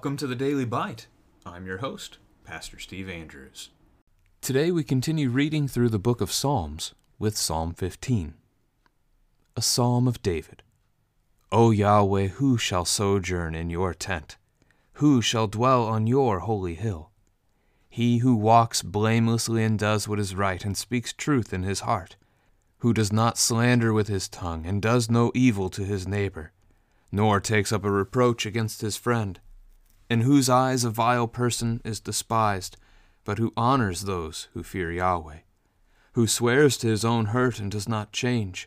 Welcome to the Daily Bite. I'm your host, Pastor Steve Andrews. Today we continue reading through the book of Psalms with Psalm 15. A Psalm of David. O Yahweh, who shall sojourn in your tent? Who shall dwell on your holy hill? He who walks blamelessly and does what is right and speaks truth in his heart, who does not slander with his tongue and does no evil to his neighbor, nor takes up a reproach against his friend in whose eyes a vile person is despised, but who honors those who fear Yahweh, who swears to his own hurt and does not change,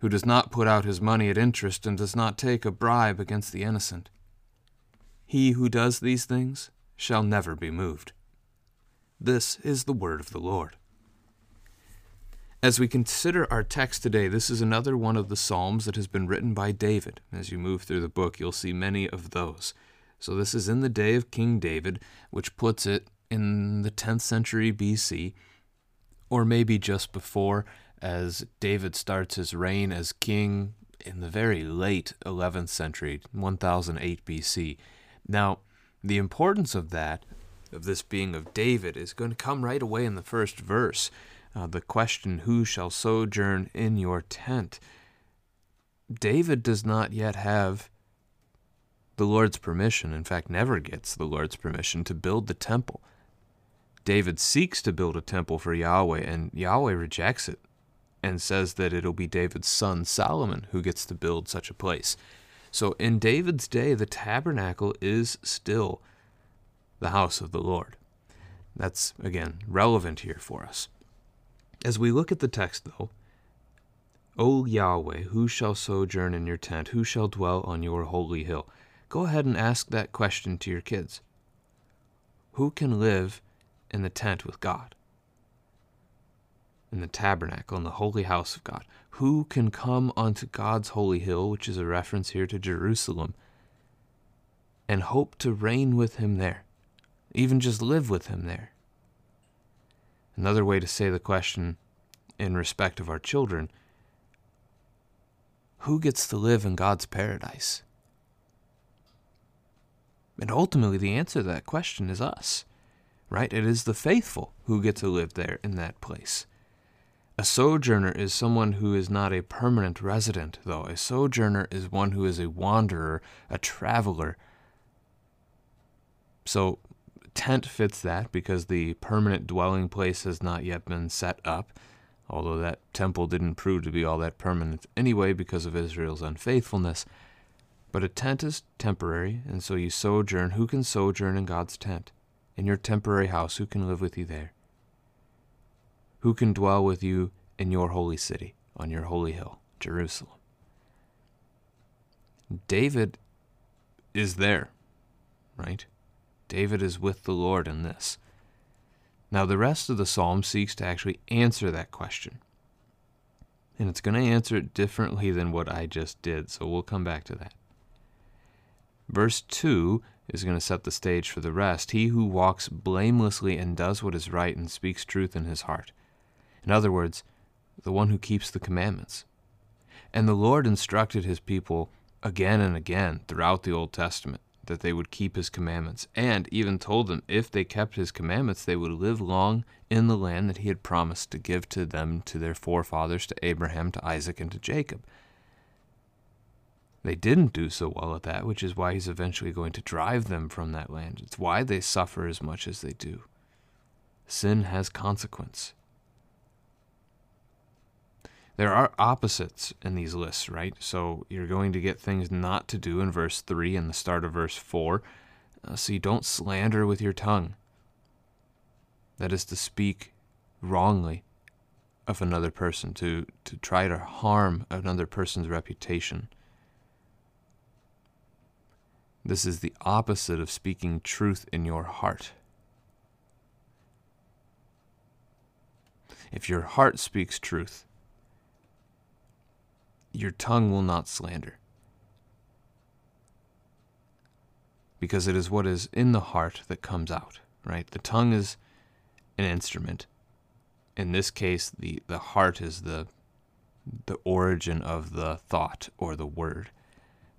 who does not put out his money at interest and does not take a bribe against the innocent. He who does these things shall never be moved. This is the word of the Lord. As we consider our text today, this is another one of the Psalms that has been written by David. As you move through the book, you'll see many of those. So this is in the day of King David, which puts it in the 10th century BC, or maybe just before, as David starts his reign as king in the very late 11th century, 1008 BC. Now, the importance of that, of this being of David, is going to come right away in the first verse. Uh, the question, Who shall sojourn in your tent? David does not yet have the Lord's permission, in fact, never gets the Lord's permission to build the temple. David seeks to build a temple for Yahweh, and Yahweh rejects it and says that it'll be David's son Solomon who gets to build such a place. So in David's day, the tabernacle is still the house of the Lord. That's, again, relevant here for us. As we look at the text, though, O Yahweh, who shall sojourn in your tent? Who shall dwell on your holy hill? go ahead and ask that question to your kids. Who can live in the tent with God? In the tabernacle, in the holy house of God? Who can come onto God's holy hill, which is a reference here to Jerusalem, and hope to reign with him there? Even just live with him there? Another way to say the question in respect of our children who gets to live in God's paradise? And ultimately, the answer to that question is us, right? It is the faithful who get to live there in that place. A sojourner is someone who is not a permanent resident, though. A sojourner is one who is a wanderer, a traveler. So, tent fits that because the permanent dwelling place has not yet been set up, although that temple didn't prove to be all that permanent anyway because of Israel's unfaithfulness. But a tent is temporary, and so you sojourn. Who can sojourn in God's tent? In your temporary house, who can live with you there? Who can dwell with you in your holy city, on your holy hill, Jerusalem? David is there, right? David is with the Lord in this. Now, the rest of the psalm seeks to actually answer that question. And it's going to answer it differently than what I just did, so we'll come back to that. Verse 2 is going to set the stage for the rest. He who walks blamelessly and does what is right and speaks truth in his heart. In other words, the one who keeps the commandments. And the Lord instructed his people again and again throughout the Old Testament that they would keep his commandments, and even told them if they kept his commandments, they would live long in the land that he had promised to give to them, to their forefathers, to Abraham, to Isaac, and to Jacob. They didn't do so well at that, which is why he's eventually going to drive them from that land. It's why they suffer as much as they do. Sin has consequence. There are opposites in these lists, right? So you're going to get things not to do in verse 3 and the start of verse 4. Uh, so you don't slander with your tongue. That is to speak wrongly of another person, to, to try to harm another person's reputation. This is the opposite of speaking truth in your heart. If your heart speaks truth, your tongue will not slander. Because it is what is in the heart that comes out, right? The tongue is an instrument. In this case, the, the heart is the the origin of the thought or the word.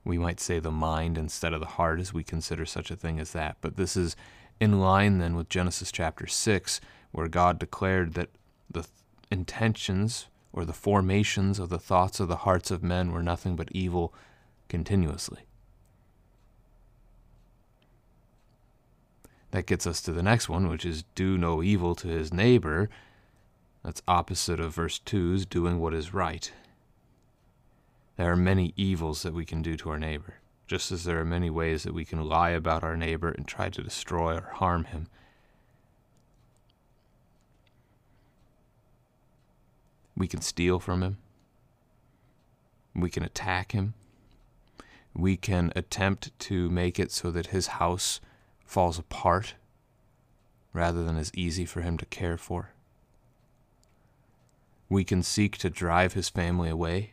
We might say the mind instead of the heart as we consider such a thing as that. But this is in line then with Genesis chapter 6, where God declared that the th- intentions or the formations of the thoughts of the hearts of men were nothing but evil continuously. That gets us to the next one, which is do no evil to his neighbor. That's opposite of verse 2's doing what is right. There are many evils that we can do to our neighbor, just as there are many ways that we can lie about our neighbor and try to destroy or harm him. We can steal from him. We can attack him. We can attempt to make it so that his house falls apart rather than is easy for him to care for. We can seek to drive his family away.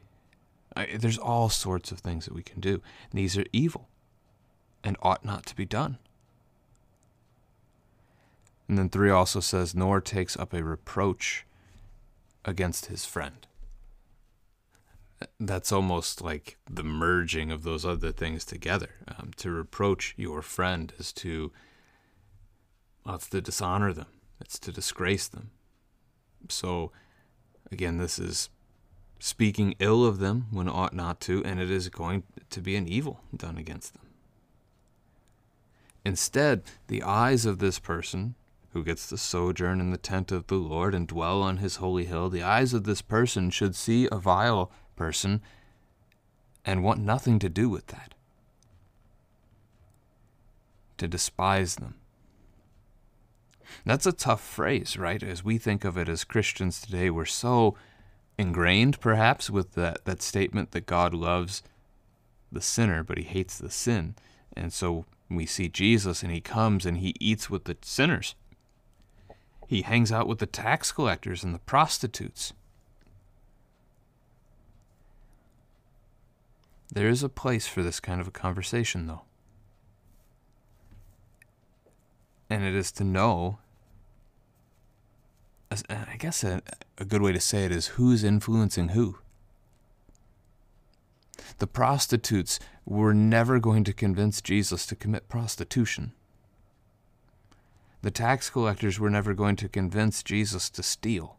I, there's all sorts of things that we can do. These are evil and ought not to be done. And then 3 also says, nor takes up a reproach against his friend. That's almost like the merging of those other things together. Um, to reproach your friend is to, well, it's to dishonor them, it's to disgrace them. So, again, this is speaking ill of them when ought not to, and it is going to be an evil done against them. Instead, the eyes of this person who gets to sojourn in the tent of the Lord and dwell on his holy hill, the eyes of this person should see a vile person and want nothing to do with that, to despise them. That's a tough phrase, right? As we think of it as Christians today, we're so ingrained, perhaps, with that, that statement that God loves the sinner, but he hates the sin. And so we see Jesus and he comes and he eats with the sinners. He hangs out with the tax collectors and the prostitutes. There is a place for this kind of a conversation, though. And it is to know, I guess a, a good way to say it is who's influencing who. The prostitutes were never going to convince Jesus to commit prostitution. The tax collectors were never going to convince Jesus to steal.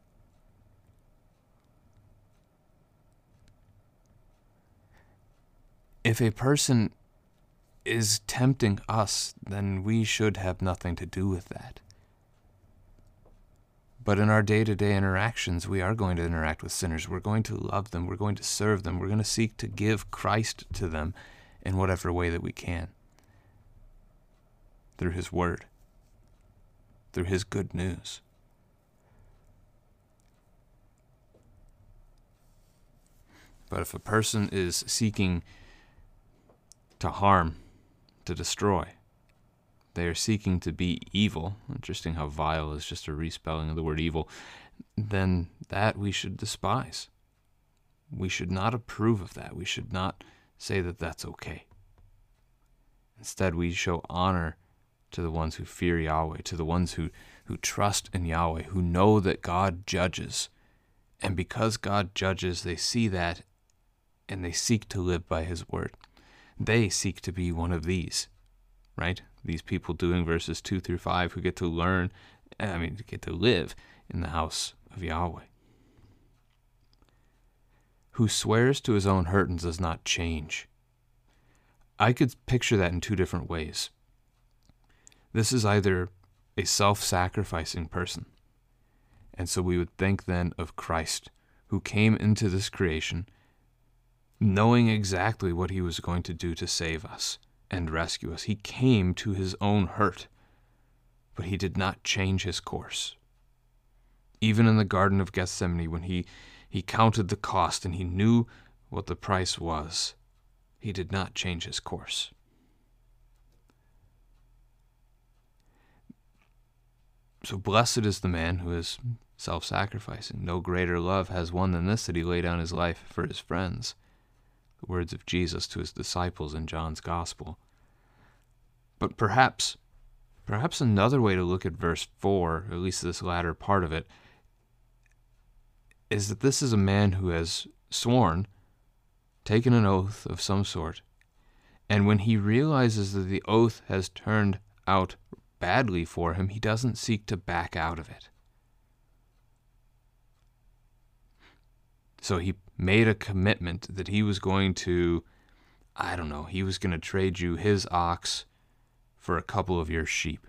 If a person is tempting us, then we should have nothing to do with that. But in our day to day interactions, we are going to interact with sinners. We're going to love them. We're going to serve them. We're going to seek to give Christ to them in whatever way that we can through His Word through his good news. But if a person is seeking to harm, to destroy, they are seeking to be evil. Interesting how vile is just a respelling of the word evil. Then that we should despise. We should not approve of that. We should not say that that's okay. Instead, we show honor to the ones who fear Yahweh, to the ones who, who trust in Yahweh, who know that God judges. And because God judges, they see that and they seek to live by His word. They seek to be one of these, right? These people doing verses 2 through 5 who get to learn, I mean, get to live in the house of Yahweh. Who swears to his own hurt and does not change. I could picture that in two different ways. This is either a self sacrificing person. And so we would think then of Christ, who came into this creation knowing exactly what he was going to do to save us and rescue us. He came to his own hurt, but he did not change his course. Even in the Garden of Gethsemane, when he, he counted the cost and he knew what the price was, he did not change his course. So blessed is the man who is self sacrificing. No greater love has one than this that he lay down his life for his friends. the words of Jesus to his disciples in John's Gospel. But perhaps, perhaps another way to look at verse 4, at least this latter part of it, is that this is a man who has sworn, taken an oath of some sort, and when he realizes that the oath has turned out badly for him, he doesn't seek to back out of it. So he made a commitment that he was going to, I don't know, he was going to trade you his ox for a couple of your sheep.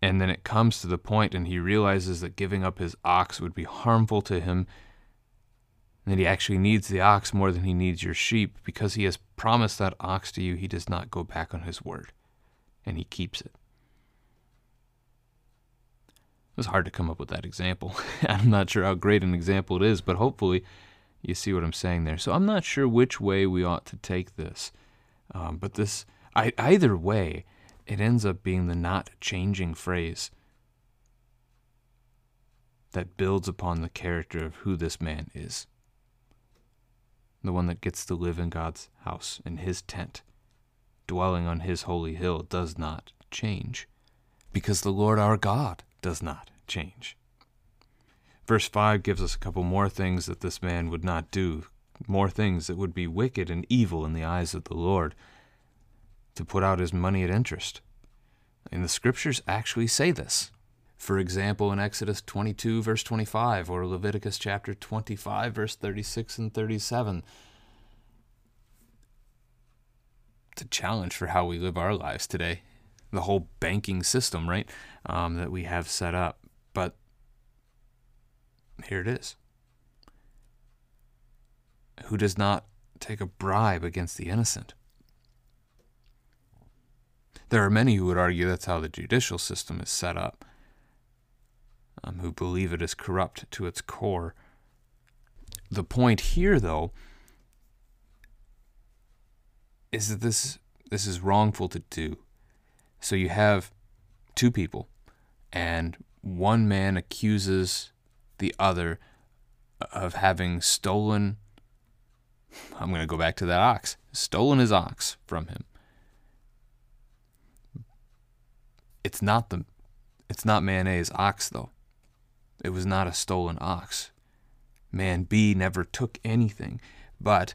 And then it comes to the point, and he realizes that giving up his ox would be harmful to him, and that he actually needs the ox more than he needs your sheep. Because he has promised that ox to you, he does not go back on his word, and he keeps it. It was hard to come up with that example. I'm not sure how great an example it is, but hopefully you see what I'm saying there. So I'm not sure which way we ought to take this. Um, but this, I, either way, it ends up being the not changing phrase that builds upon the character of who this man is. The one that gets to live in God's house, in his tent, dwelling on his holy hill, does not change. Because the Lord our God does not change. Verse 5 gives us a couple more things that this man would not do, more things that would be wicked and evil in the eyes of the Lord to put out his money at interest. And the scriptures actually say this. For example, in Exodus 22, verse 25, or Leviticus chapter 25, verse 36 and 37. It's a challenge for how we live our lives today. The whole banking system, right, um, that we have set up. But here it is. Who does not take a bribe against the innocent? There are many who would argue that's how the judicial system is set up, um, who believe it is corrupt to its core. The point here, though, is that this this is wrongful to do. So you have two people, and one man accuses the other of having stolen. I'm going to go back to that ox, stolen his ox from him. It's not the it's not man A's ox though. It was not a stolen ox. Man B never took anything, but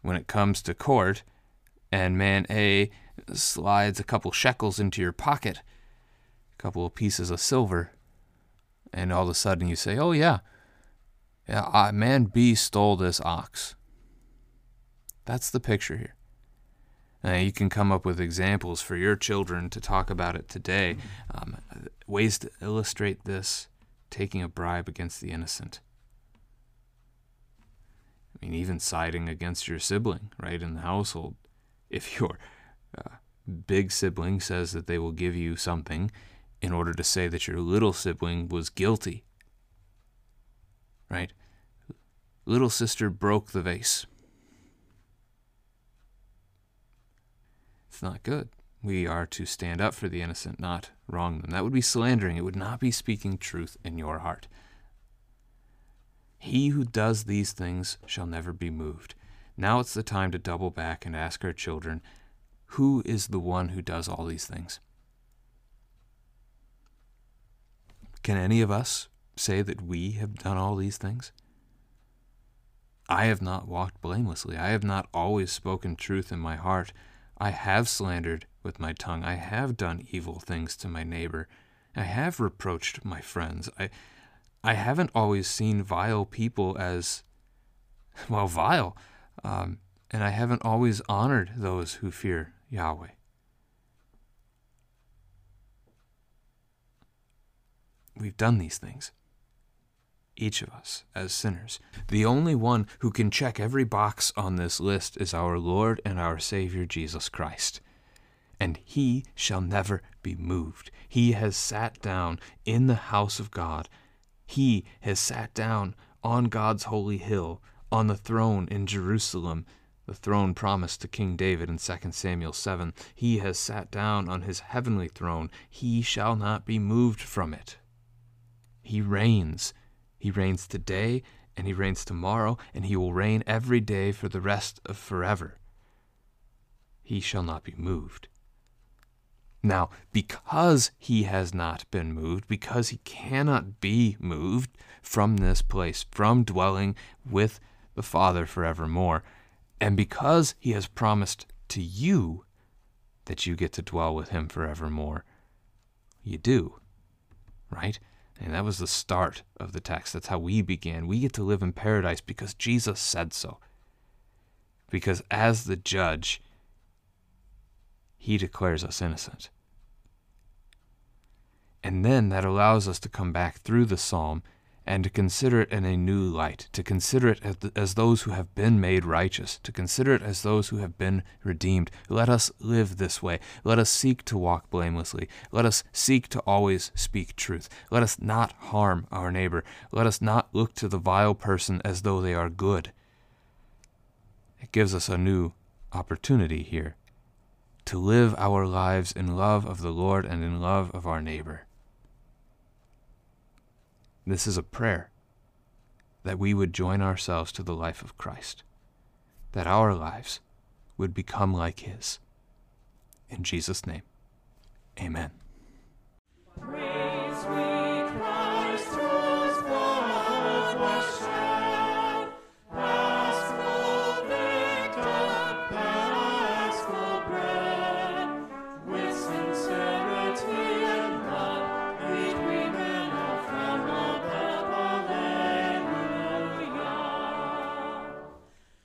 when it comes to court and man A slides a couple shekels into your pocket, a couple of pieces of silver, and all of a sudden you say, "Oh yeah, yeah, man B stole this ox." That's the picture here. Uh, you can come up with examples for your children to talk about it today. Um, ways to illustrate this taking a bribe against the innocent. I mean, even siding against your sibling, right, in the household. If your big sibling says that they will give you something in order to say that your little sibling was guilty, right? Little sister broke the vase. It's not good. We are to stand up for the innocent, not wrong them. That would be slandering. It would not be speaking truth in your heart. He who does these things shall never be moved. Now it's the time to double back and ask our children who is the one who does all these things? Can any of us say that we have done all these things? I have not walked blamelessly. I have not always spoken truth in my heart. I have slandered with my tongue. I have done evil things to my neighbor. I have reproached my friends. I, I haven't always seen vile people as, well, vile. Um, and I haven't always honored those who fear Yahweh. We've done these things each of us as sinners. The only one who can check every box on this list is our Lord and our Savior Jesus Christ. And he shall never be moved. He has sat down in the house of God. He has sat down on God's holy hill, on the throne in Jerusalem, the throne promised to King David in 2 Samuel 7. He has sat down on his heavenly throne. He shall not be moved from it. He reigns he reigns today and he reigns tomorrow, and he will reign every day for the rest of forever. He shall not be moved. Now, because he has not been moved, because he cannot be moved from this place, from dwelling with the Father forevermore, and because he has promised to you that you get to dwell with him forevermore, you do, right? And that was the start of the text. That's how we began. We get to live in paradise because Jesus said so. Because as the judge, he declares us innocent. And then that allows us to come back through the psalm and to consider it in a new light, to consider it as, those who have been made righteous, to consider it as those who have been redeemed. Let us live this way. Let us seek to walk blamelessly. Let us seek to always speak truth. Let us not harm our neighbor. Let us not look to the vile person as though they are good. It gives us a new opportunity here to live our lives in love of the Lord and in love of our neighbor. This is a prayer that we would join ourselves to the life of Christ, that our lives would become like His. In Jesus' name, amen.